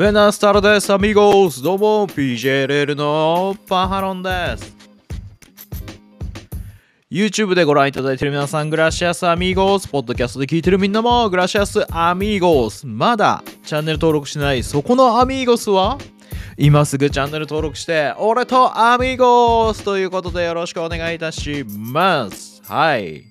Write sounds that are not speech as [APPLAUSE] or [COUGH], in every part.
ベナスタルです、アミゴス。どうも、PJLL のパハロンです。YouTube でご覧いただいている皆さん、グラシアスアミーゴス。ポッドキャストで聞いているみんなも、グラシアスアミーゴス。まだチャンネル登録しない、そこのアミーゴスは？今すぐチャンネル登録して、俺とアミーゴスということでよろしくお願いいたします。はい。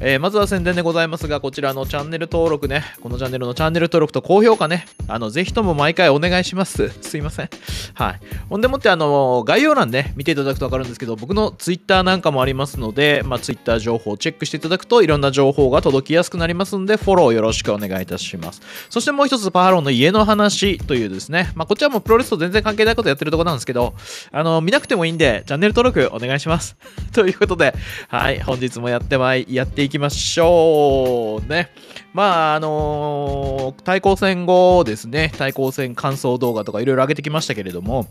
えーまずは宣伝でございますが、こちらのチャンネル登録ね、このチャンネルのチャンネル登録と高評価ね、あの、ぜひとも毎回お願いします。[LAUGHS] すいません。はい。ほんでもって、あの、概要欄ね、見ていただくとわかるんですけど、僕のツイッターなんかもありますので、まあ、ツイッター情報をチェックしていただくと、いろんな情報が届きやすくなりますので、フォローよろしくお願いいたします。そしてもう一つ、パハロンの家の話というですね、まあ、こっちはもうプロレスと全然関係ないことやってるとこなんですけど、あの、見なくてもいいんで、チャンネル登録お願いします。[LAUGHS] ということで、はい、本日もやってまい、やっていきましょう。ね。まあ、あのー対抗戦後ですね、対抗戦感想動画とかいろいろ上げてきましたけれども、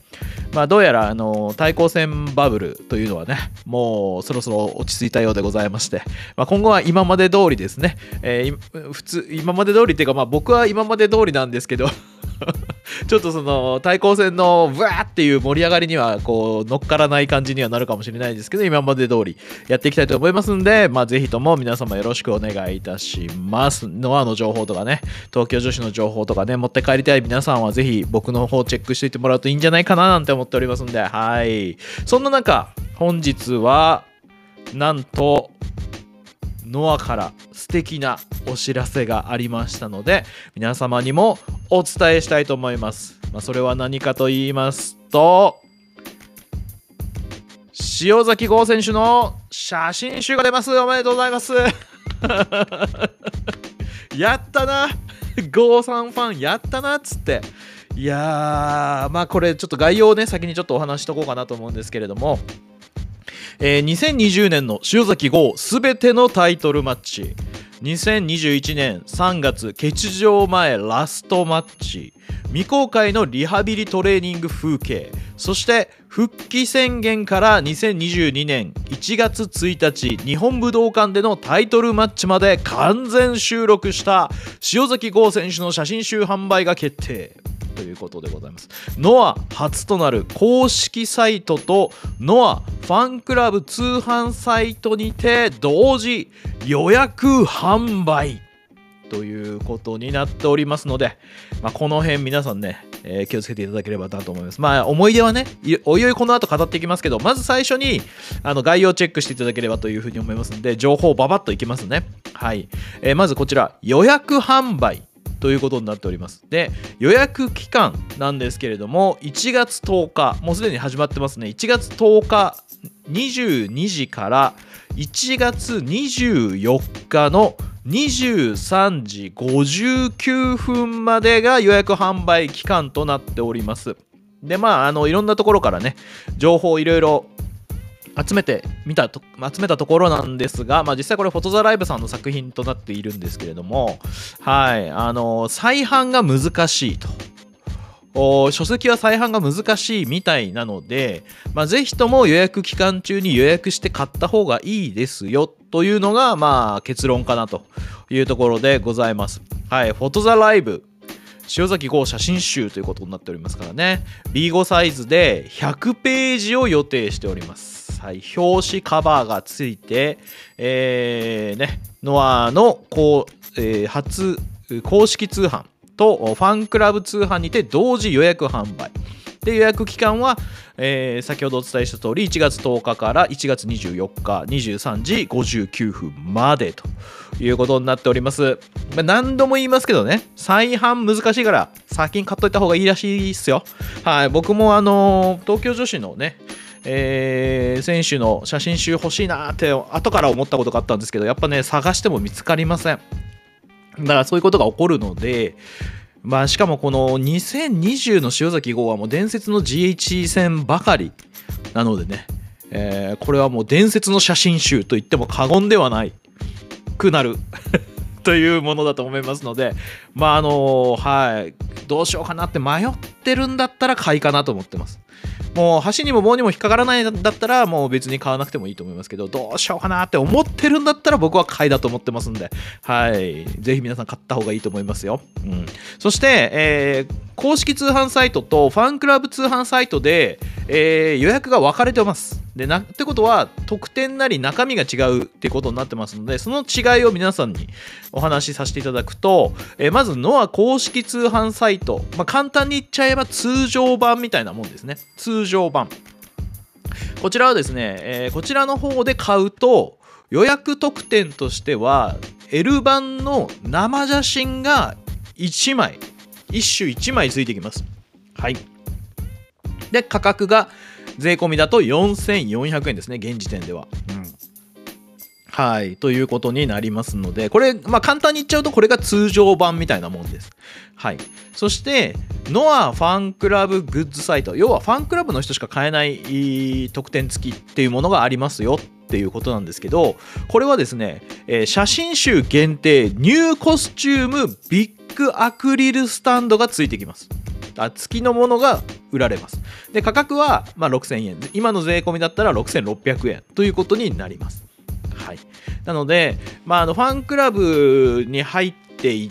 まあ、どうやら、あのー対抗戦バブルというのはね、もうそろそろ落ち着いたようでございまして、まあ、今後は今まで通りですね、えー普通、今まで通りっていうか、まあ、僕は今まで通りなんですけど、[LAUGHS] ちょっとその対抗戦のブワーっていう盛り上がりにはこう乗っからない感じにはなるかもしれないですけど今まで通りやっていきたいと思いますんで、まあ、ぜひとも皆様よろしくお願いいたします。ノアの情報とかね東京女子の情報とかね持って帰りたい皆さんはぜひ僕の方チェックしていてもらうといいんじゃないかななんて思っておりますんではい。そんな中本日はなんとノアから素敵なお知らせがありましたので皆様にもお伝えしたいと思います、まあ、それは何かと言いますと塩崎豪選手の写真集が出ます。おめでとうございます。[LAUGHS] やったな。郷さんファンやったなっつって。いやーまあこれちょっと概要をね先にちょっとお話しとこうかなと思うんですけれども。えー2020年の塩崎豪すべてのタイトルマッチ。2021年3月欠場前ラストマッチ。未公開のリハビリトレーニング風景。そして復帰宣言から2022年1月1日日本武道館でのタイトルマッチまで完全収録した塩崎豪選手の写真集販売が決定。ということでございます。ノア初となる公式サイトとノアファンクラブ通販サイトにて同時予約販売ということになっておりますので、まあ、この辺皆さんね、えー気をつけていただければなと思います。まあ思い出はね、おいおいこの後語っていきますけど、まず最初にあの概要チェックしていただければというふうに思いますので、情報をババッといきますね。はい。えーまずこちら、予約販売。ということになっております。で、予約期間なんですけれども、1月10日、もうすでに始まってますね。1月10日22時から1月24日の23時59分までが予約販売期間となっております。で、まあ、あの、いろんなところからね、情報をいろいろ集めてみたと集めたところなんですが、まあ、実際これフォトザライブさんの作品となっているんですけれどもはいあの再販が難しいと書籍は再販が難しいみたいなので、まあ、ぜひとも予約期間中に予約して買った方がいいですよというのが、まあ、結論かなというところでございます。はい、フォトザライブ塩崎豪写真集ということになっておりますからね B5 サイズで100ページを予定しております。はい、表紙カバーがついて、えーね、ノアのこう、えー初公式通販とファンクラブ通販にて同時予約販売。で予約期間は、えー先ほどお伝えした通り1月10日から1月24日23時59分までということになっております、まあ、何度も言いますけどね再販難しいから先に買っといた方がいいらしいっすよ。はい僕もあのー東京女子のねえー選手の写真集欲しいなって後から思ったことがあったんですけどやっぱね探しても見つかりません。だからそういうことが起こるのでまあしかもこの2020の塩崎号はもう伝説の GH 戦ばかりなのでね、えーこれはもう伝説の写真集と言っても過言ではないくなる [LAUGHS] というものだと思いますのでまああのはいどうしようかなって迷ってるんだったら買いかなと思ってます。もう箸にも棒にも引っかからないんだったらもう別に買わなくてもいいと思いますけどどうしようかなって思ってるんだったら僕は買いだと思ってますんで。はい。ぜひ皆さん買った方がいいと思いますよ、うん、そして、えー公式通販サイトとファンクラブ通販サイトで、えー予約が分かれてます。でなってことは特典なり中身が違うってことになってますのでその違いを皆さんにお話しさせていただくと、えーまずノア公式通販サイト、まあ、簡単に言っちゃえば通常版みたいなもんですね。通常版。こちらはですね、えーこちらの方で買うと予約特典としては L 版の生写真が1枚1種1枚ついてきます。はい。で価格が税込みだと4400円ですね現時点では、はいということになりますのでこれ、まあ、簡単に言っちゃうとこれが通常版みたいなもんです。はい。そしてノアファンクラブグッズサイト要はファンクラブの人しか買えない特典付きっていうものがありますよっていうことなんですけどこれはですね、えー写真集限定ニューコスチュームビッグアクリルスタンドがついてきます。あ付きのものが売られます。で価格は、ま、6000円。今の税込みだったら6600円ということになります。はい。なので、まあ、あのファンクラブに入ってい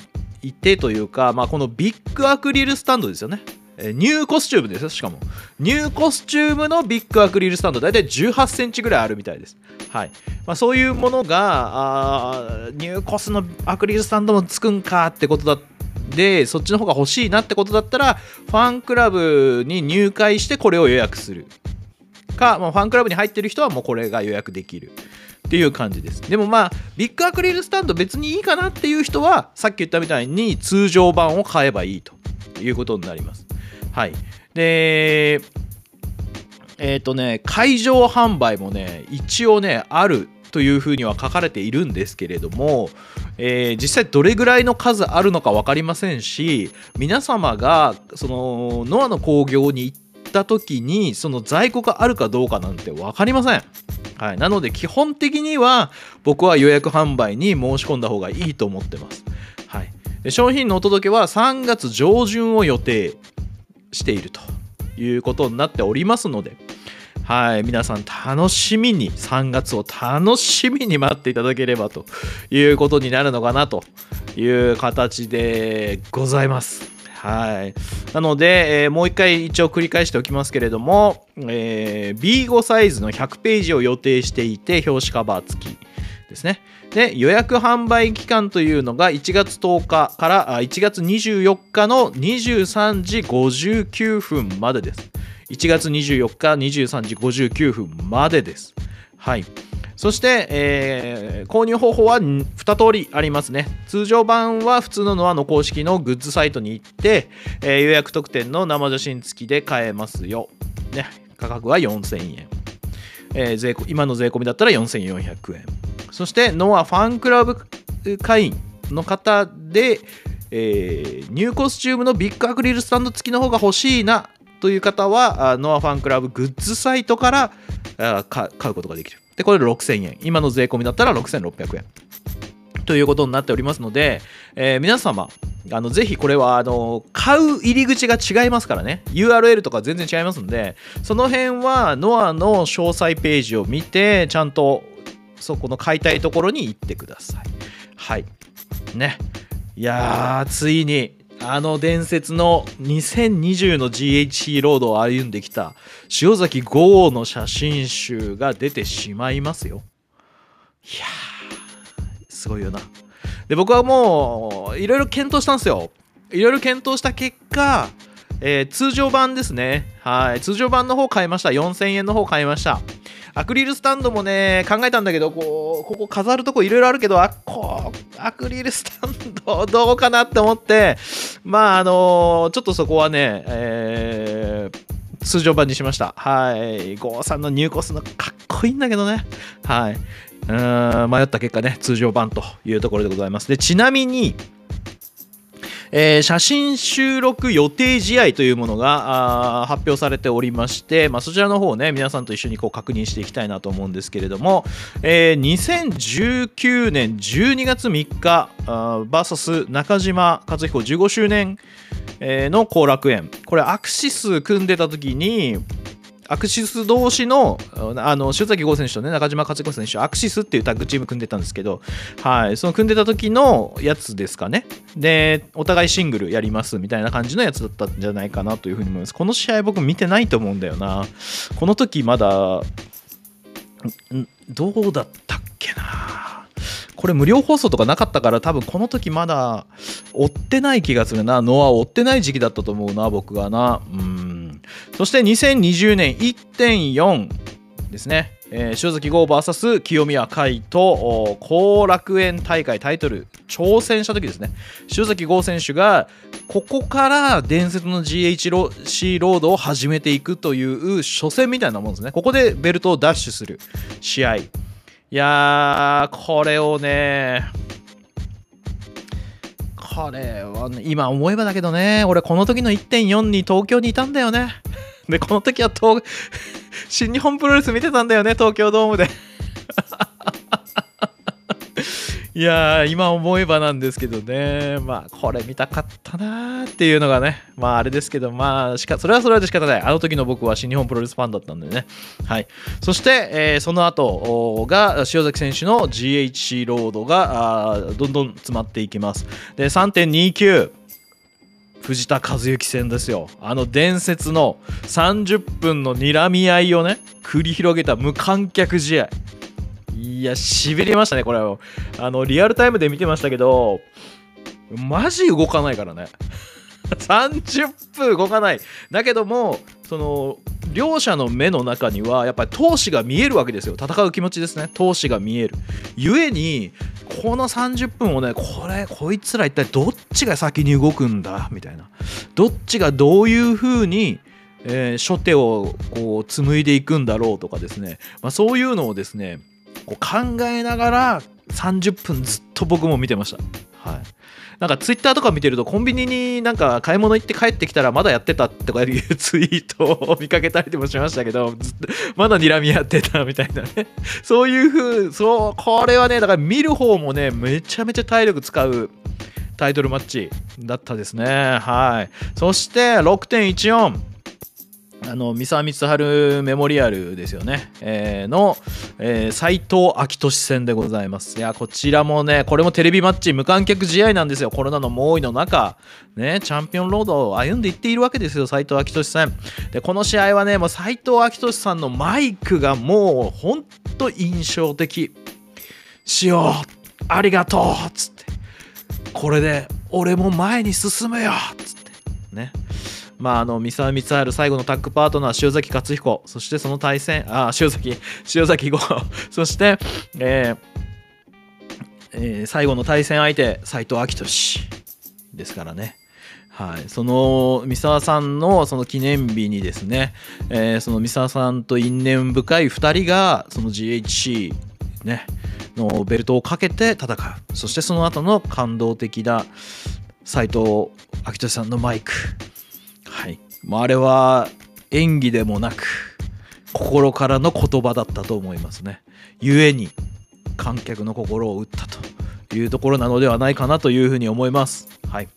てというか、まあ、このビッグアクリルスタンドですよね。ニューコスチュームですよしかも。ニューコスチュームのビッグアクリルスタンド大体1 8センチぐらいあるみたいです。はい。まあ、そういうものがあニューコスのアクリルスタンドもつくんかってことだでそっちの方が欲しいなってことだったらファンクラブに入会してこれを予約する。か、まあ、ファンクラブに入ってる人はもうこれが予約できる。っていう感じです。でもまあビッグアクリルスタンド別にいいかなっていう人はさっき言ったみたいに通常版を買えばいいということになります。はい。でえっ、とね会場販売もね一応ねあるというふうには書かれているんですけれども、えー実際どれぐらいの数あるのか分かりませんし皆様がそのノアの興行に行った時にその在庫があるかどうかなんて分かりません。はい、なので基本的には僕は予約販売に申し込んだ方がいいと思ってます。はい、で商品のお届けは3月上旬を予定しているということになっておりますので、はい、皆さん楽しみに3月を楽しみに待っていただければということになるのかなという形でございます。はい、なので、えーもう一回一応繰り返しておきますけれども、えー B5 サイズの100ページを予定していて表紙カバー付きですね。で予約販売期間というのが1月10日から1月24日の23時59分までです。1月24日23時59分までです。はい。そして、えー購入方法は2通りありますね。通常版は普通のノアの公式のグッズサイトに行って、えー予約特典の生写真付きで買えますよ、ね、価格は4000円、えー税今の税込みだったら4400円。そしてノアファンクラブ会員の方で、えーニューコスチュームのビッグアクリルスタンド付きの方が欲しいなという方はノアファンクラブグッズサイトから買うことができる。でこれ6000円。今の税込みだったら6600円。ということになっておりますので、えー皆様あのぜひこれはあの買う入り口が違いますからね。URL とか全然違いますのでその辺はノアの詳細ページを見てちゃんとそこの買いたいところに行ってください。はい。ね。いやーついにあの伝説の2020の GHC ロードを歩んできた塩崎豪の写真集が出てしまいますよ。いやーすごいよな。で僕はもういろいろ検討したんですよ。いろいろ検討した結果、えー通常版ですね。はい通常版の方買いました。4000円の方買いました。アクリルスタンドもね考えたんだけどこうここ飾るとこいろいろあるけどあこうアクリルスタンドどうかなって思ってまああのちょっとそこはね、えー通常版にしました。はい。ゴーさんの入コスのかっこいいんだけどね。はい。うん迷った結果ね、通常版というところでございます。で、ちなみに、えー写真収録予定試合というものが発表されておりまして、まあ、そちらの方をね皆さんと一緒にこう確認していきたいなと思うんですけれども、えー2019年12月3日あー VS 中島克彦15周年、の後楽園。これアクシス組んでた時にアクシス同士のあの塩崎豪選手とね中島勝彦選手アクシスっていうタッグチーム組んでたんですけど、はい、その組んでた時のやつですかね。でお互いシングルやりますみたいな感じのやつだったんじゃないかなというふうに思います。この試合僕見てないと思うんだよな。この時まだどうだったっけな。これ無料放送とかなかったから多分この時まだ追ってない気がするな。ノアを追ってない時期だったと思うな僕がな。うん。そして2020年1.4ですね、えー、塩崎豪 VS 清宮海斗後楽園大会タイトル挑戦した時ですね。塩崎豪選手がここから伝説の GHC ロードを始めていくという初戦みたいなもんですね。ここでベルトをダッシュする試合。いやーこれをねこれは、ね、今思えばだけどね俺この時の1.4に東京にいたんだよね。でこの時は東 [LAUGHS] 新日本プロレス見てたんだよね東京ドームで。いやー今思えばなんですけどね。まあこれ見たかったなーっていうのがね。まああれですけどまあしかそれはそれで仕方ない。あの時の僕は新日本プロレスファンだったんでね。はい。そして、えー、その後が塩崎選手の GHC ロードがどんどん詰まっていきます。で3.29藤田和幸戦ですよ。あの伝説の30分の睨み合いをね繰り広げた無観客試合。いやしびれましたねこれをあのリアルタイムで見てましたけどマジ動かないからね。[LAUGHS] 30分動かない。だけどもその両者の目の中にはやっぱり闘志が見えるわけですよ。戦う気持ちですね。闘志が見える。ゆえにこの30分をねこれこいつら一体どっちが先に動くんだ？みたいな。どっちがどういう風にえー、初手をこう紡いでいくんだろうとかですね、まあ、そういうのをですねこう考えながら30分ずっと僕も見てました。はい。なんかツイッターとか見てるとコンビニになんか買い物行って帰ってきたらまだやってたとかいうツイートを見かけたりもしましたけどまだ睨みやってたみたいなね。そういう風そうこれはねだから見る方もねめちゃめちゃ体力使うタイトルマッチだったですね。はい。そして6.14あの三沢光晴メモリアルですよね、えー、の、えー、斉藤昭俊戦でございます。いやこちらもねこれもテレビマッチ無観客試合なんですよ。コロナの猛威の中ねチャンピオンロードを歩んでいっているわけですよ斉藤昭俊戦。でこの試合はねもう斉藤昭俊さんのマイクがもうほんと印象的。しようありがとうつって。これで俺も前に進むよつって。ね。まあ、あの三沢光晴最後のタッグパートナー塩崎勝彦そしてその対戦あ塩崎 [LAUGHS] 塩崎吾 [LAUGHS] そして、えーえー、最後の対戦相手斎藤明俊ですからね。はい、その三沢さんのその記念日にですね、えー、その三沢さんと因縁深い2人がその GHC、ね、のベルトをかけて戦う。そしてその後の感動的な斎藤明俊さんのマイク。はい、まあ、あれは演技でもなく心からの言葉だったと思いますね。故に観客の心を打ったというところなのではないかなというふうに思います。はい、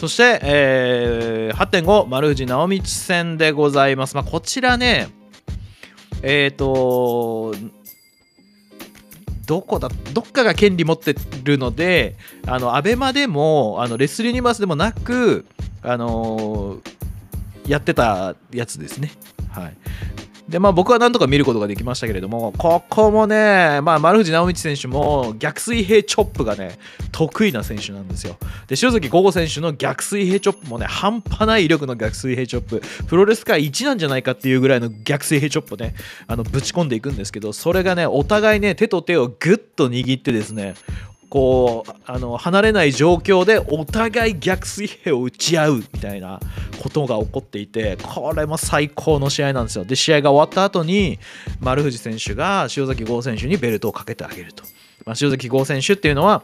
そして、えー、8.5丸藤直道戦でございます。まあ、こちらねえっ、ー、とどこだどっかが権利持ってるのであのアベマでもあのレスリーニバースでもなくあのやってたやつですね。はい。で、まあ僕はなんとか見ることができましたけれども、ここもね、まあ丸藤直道選手も逆水平チョップがね、得意な選手なんですよ。で、塩崎午後選手の逆水平チョップもね、半端ない威力の逆水平チョップ、プロレス界1なんじゃないかっていうぐらいの逆水平チョップね、あのぶち込んでいくんですけど、それがね、お互いね、手と手をグッと握ってですね、こうあの離れない状況でお互い逆水平を打ち合うみたいなことが起こっていてこれも最高の試合なんですよで試合が終わった後に丸藤選手が塩崎豪選手にベルトをかけてあげると、まあ、塩崎豪選手っていうのは、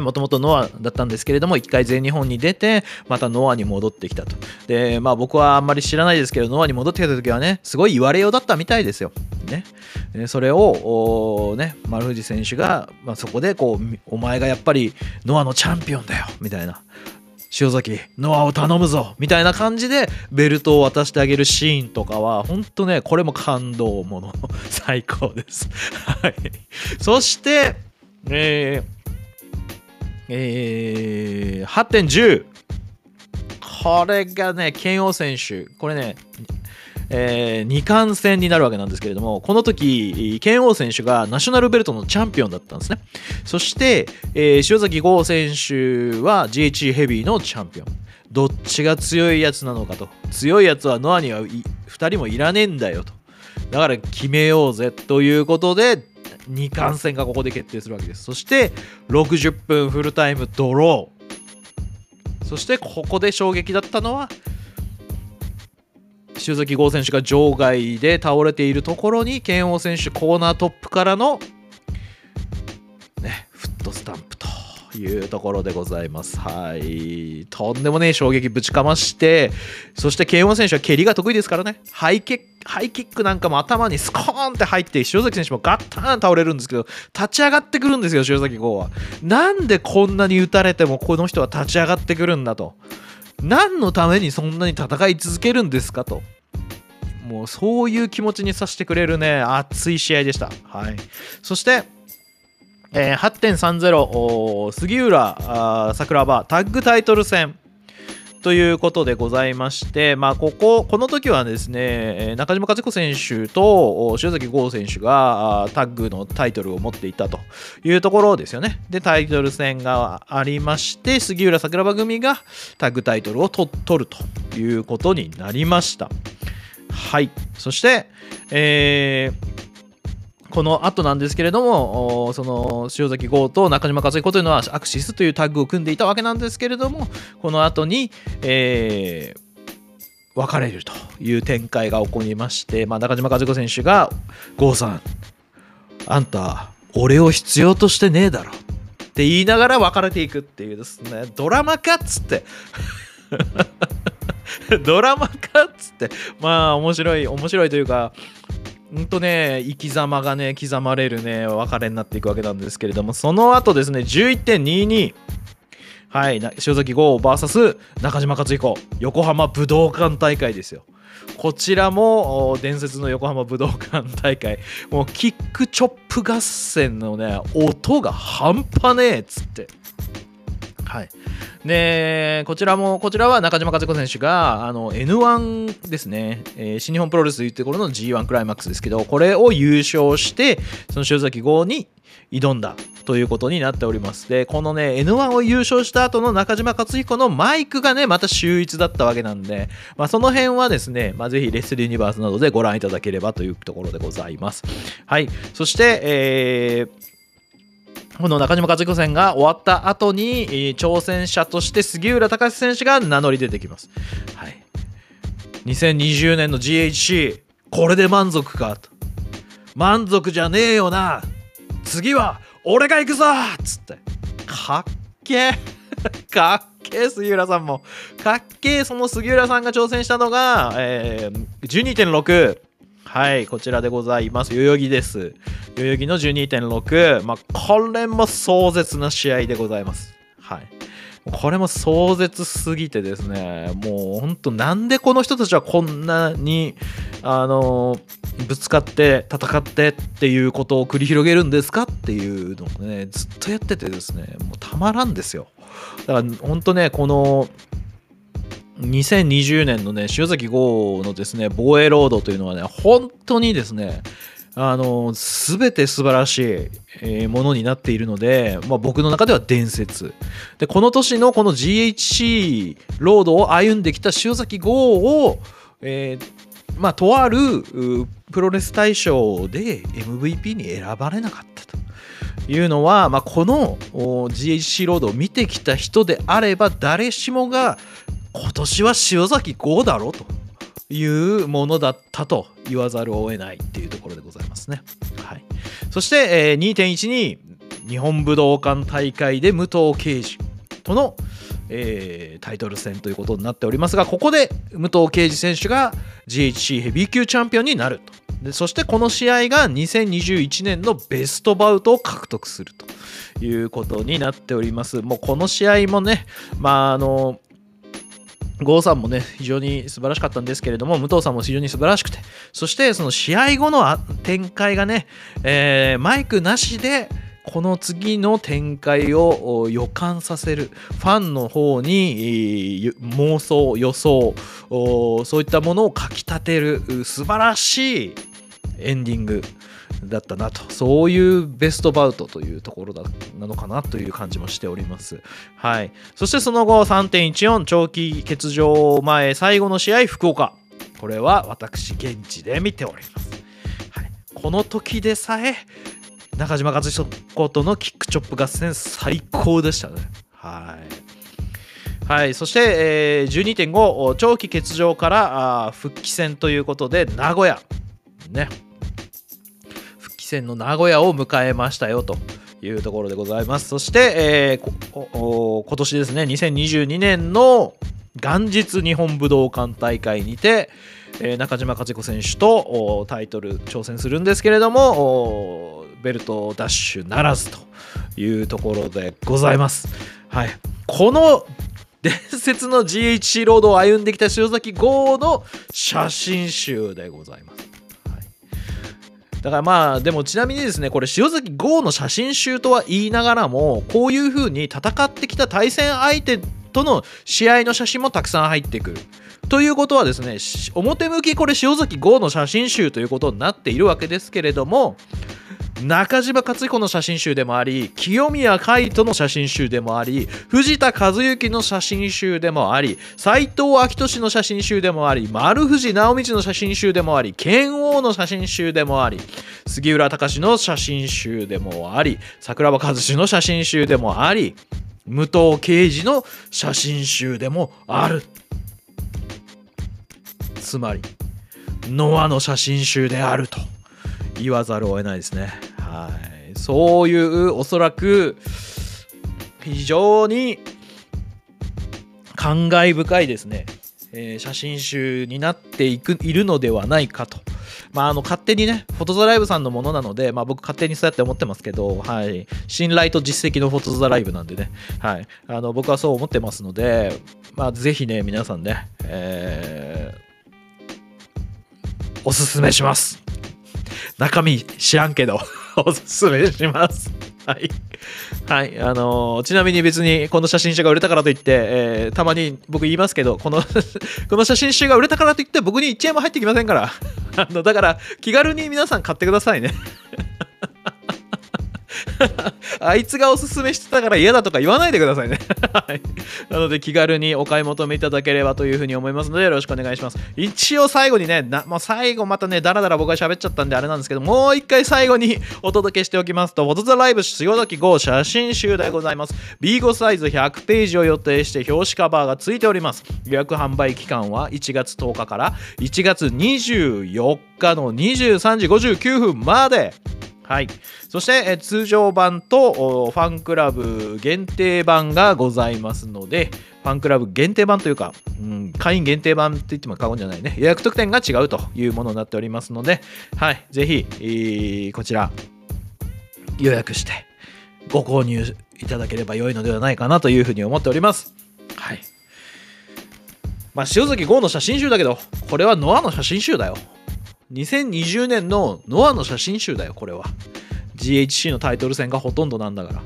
もともとノアだったんですけれども、一回全日本に出て、またノアに戻ってきたと。で、まあ僕はあんまり知らないですけど、ノアに戻ってきた時はね、すごい言われようだったみたいですよ。ね。それを、ね、丸藤選手が、まあ、そこでこう、お前がやっぱりノアのチャンピオンだよ、みたいな。塩崎ノアを頼むぞみたいな感じでベルトを渡してあげるシーンとかは本当ねこれも感動もの。[LAUGHS] 最高です。[LAUGHS] はい。そしてえー、えー、8.10これがね剣王選手。これねえー、2冠戦になるわけなんですけれども、この時、剣王選手がナショナルベルトのチャンピオンだったんですね。そして、えー、塩崎豪選手は GHC ヘビーのチャンピオン。どっちが強いやつなのかと。強いやつはノアには2人もいらねえんだよと。だから決めようぜということで、2冠戦がここで決定するわけです。そして、60分フルタイムドロー。そしてここで衝撃だったのは塩崎豪選手が場外で倒れているところに剣王選手コーナートップからの、ね、フットスタンプというところでございます。はい。とんでもねえ衝撃ぶちかまして、そして剣王選手は蹴りが得意ですからね。ハイキックハイキックなんかも頭にスコーンって入って塩崎選手もガッターン倒れるんですけど立ち上がってくるんですよ塩崎豪はなんでこんなに打たれてもこの人は立ち上がってくるんだと何のためにそんなに戦い続けるんですかと。もうそういう気持ちにさせてくれるね、熱い試合でした。はい。そして、えー、8.30杉浦桜庭タッグタイトル戦ということでございまして、まあ、ここ、この時はですね、中島和彦選手と塩崎豪選手がタッグのタイトルを持っていたというところですよね。で、タイトル戦がありまして、杉浦桜庭組がタッグタイトルを取るということになりました。はい。そして、えー、この後なんですけれども、その塩崎豪と中島和彦というのはアクシスというタッグを組んでいたわけなんですけれども、この後に、えー、別れるという展開が起こりまして、まあ、中島和彦選手が、郷さん、あんた、俺を必要としてねえだろって言いながら別れていくっていうですね、ドラマかっつって。[LAUGHS] ドラマかっつって、まあ面白い、面白いというか、んとね、生き様がね、刻まれるね、別れになっていくわけなんですけれども、その後ですね、11.22。はい、塩崎豪 VS 中島克彦、横浜武道館大会ですよ。こちらも伝説の横浜武道館大会、もうキックチョップ合戦のね、音が半端ねえっつって。はい。で、こちらも、こちらは中島和子選手が、あの、N1 ですね、えー、新日本プロレスというところの G1 クライマックスですけど、これを優勝して、その塩崎号に挑んだということになっております。で、このね、N1 を優勝した後の中島克彦のマイクがね、また秀逸だったわけなんで、まあ、その辺はですね、まあ、ぜひレッスルユニバースなどでご覧いただければというところでございます。はい。そして、えー、この中島和彦戦が終わった後に、挑戦者として杉浦隆選手が名乗り出てきます。はい。2020年の GHC、これで満足かと。満足じゃねえよな。次は、俺が行くぞつって。かっけえ。[LAUGHS] かっけえ、杉浦さんも。かっけえ、その杉浦さんが挑戦したのが、えー、12.6。はい、こちらでございます。代々木です。代々木の12.6。まあ、これも壮絶な試合でございます。はい。これも壮絶すぎてですね、もう本当なんでこの人たちはこんなに、あの、ぶつかって戦ってっていうことを繰り広げるんですかっていうのをね、ずっとやっててですね、もうたまらんですよ。だから本当ね、この、2020年のね、塩崎豪のですね、防衛ロードというのはね、本当にですね、あの、すべて素晴らしいものになっているので、まあ、僕の中では伝説。で、この年のこの GHC ロードを歩んできた塩崎豪を、えー、まあ、とあるプロレス大賞で MVP に選ばれなかったと。いうのは、まあ、この GHC ロードを見てきた人であれば誰しもが今年は塩崎豪だろというものだったと言わざるを得ないっていうところでございますね。はい、そして、えー、2.12日本武道館大会で武藤敬司との、えー、タイトル戦ということになっておりますがここで武藤敬司選手が GHC ヘビー級チャンピオンになると。でそしてこの試合が2021年のベストバウトを獲得するということになっております。もうこの試合もねまああの郷さんもね、非常に素晴らしかったんですけれども、武藤さんも非常に素晴らしくて、そしてその試合後の展開がね、えー、マイクなしで、この次の展開を予感させるファンの方に妄想予想そういったものをかきたてる素晴らしいエンディング。だったなと、そういうベストバウトというところだなのかなという感じもしております。はい。そしてその後、3.14長期欠場前最後の試合、福岡。これは私、現地で見ております。はい、この時でさえ、中島和彦とのキックチョップ合戦最高でしたね。はい。はい、そして、えー、12.5長期欠場から復帰戦ということで名古屋ね戦の名古屋を迎えましたよというところでございます。そして、えー、今年ですね、2022年の元日日本武道館大会にて、えー、中島勝子選手とタイトル挑戦するんですけれども、ベルトダッシュならずというところでございます。はい。この [LAUGHS] 伝説の GHC ロードを歩んできた塩崎豪の写真集でございます。だからまあでもちなみにですねこれ塩崎豪の写真集とは言いながらもこういう風に戦ってきた対戦相手との試合の写真もたくさん入ってくる。ということはですね表向きこれ塩崎豪の写真集ということになっているわけですけれども中島克彦の写真集でもあり清宮海斗の写真集でもあり藤田和幸の写真集でもあり斎藤明俊の写真集でもあり丸藤直道の写真集でもあり剣王の写真集でもあり杉浦隆の写真集でもあり桜庭和志の写真集でもあり武藤敬司の写真集でもあるつまりノアの写真集であると言わざるを得ないですね。はい、そういうおそらく非常に感慨深いですね、えー、写真集になっていくいるのではないかと。まあ、あの勝手にね、フォトザライブさんのものなので、まあ、僕勝手にそうやって思ってますけど、はい、信頼と実績のフォトザライブなんでね、はい、あの僕はそう思ってますので、まあ、ぜひね、皆さんね、えー、おすすめします。中身知らんけど。おすすめします。はい。はい。あのー、ちなみに別にこの写真集が売れたからといって、えー、たまに僕言いますけど、この [LAUGHS] この写真集が売れたからといって僕に1円も入ってきませんから。[LAUGHS] あの、だから気軽に皆さん買ってくださいね。あいつがおすすめしてたから嫌だとか言わないでくださいね [LAUGHS] なので気軽にお買い求めいただければというふうに思いますのでよろしくお願いします。一応最後にね、もう最後またね、だらだら僕が喋っちゃったんであれなんですけど、もう一回最後にお届けしておきますと、フォトザライブ塩崎号写真集でございます。B5 サイズ100ページを予定して表紙カバーがついております。予約販売期間は1月10日から1月24日の23時59分まで。はい。そして、え通常版とファンクラブ限定版がございますので、ファンクラブ限定版というか、うん、会員限定版って言っても過言じゃないね。予約特典が違うというものになっておりますので、はい。ぜひ、えー、こちら、予約してご購入いただければ良いのではないかなというふうに思っております。はい。まあ、塩崎豪の写真集だけど、これはノアの写真集だよ。2020年のノアの写真集だよ、これは。GHC のタイトル戦がほとんどなんだから。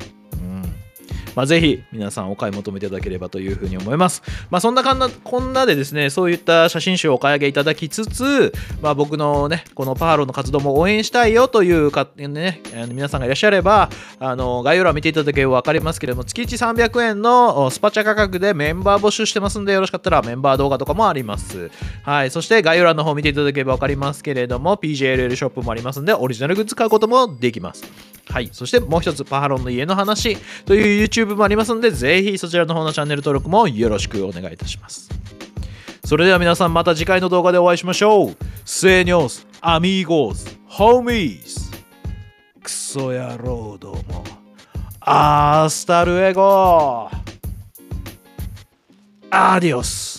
まあ、ぜひ皆さんお買い求めいただければというふうに思います。まあ、そんなかんなこんなでですね、そういった写真集をお買い上げいただきつつ、まあ、僕のね、このパーロの活動も応援したいよというか、ね、皆さんがいらっしゃれば、あの概要欄見ていただければ分かりますけれども、月1 300円のスパチャ価格でメンバー募集してますんで、よろしかったらメンバー動画とかもあります。はい。そして概要欄の方見ていただければ分かりますけれども、PJLL ショップもありますんで、オリジナルグッズ買うこともできます。はい。そしてもう一つ、パハロンの家の話という YouTube もありますので、ぜひそちらの方のチャンネル登録もよろしくお願いいたします。それでは皆さんまた次回の動画でお会いしましょう。セーニョス、アミーゴーズ、ホーミーズ。クソ野郎ども。アースタルエゴアディオス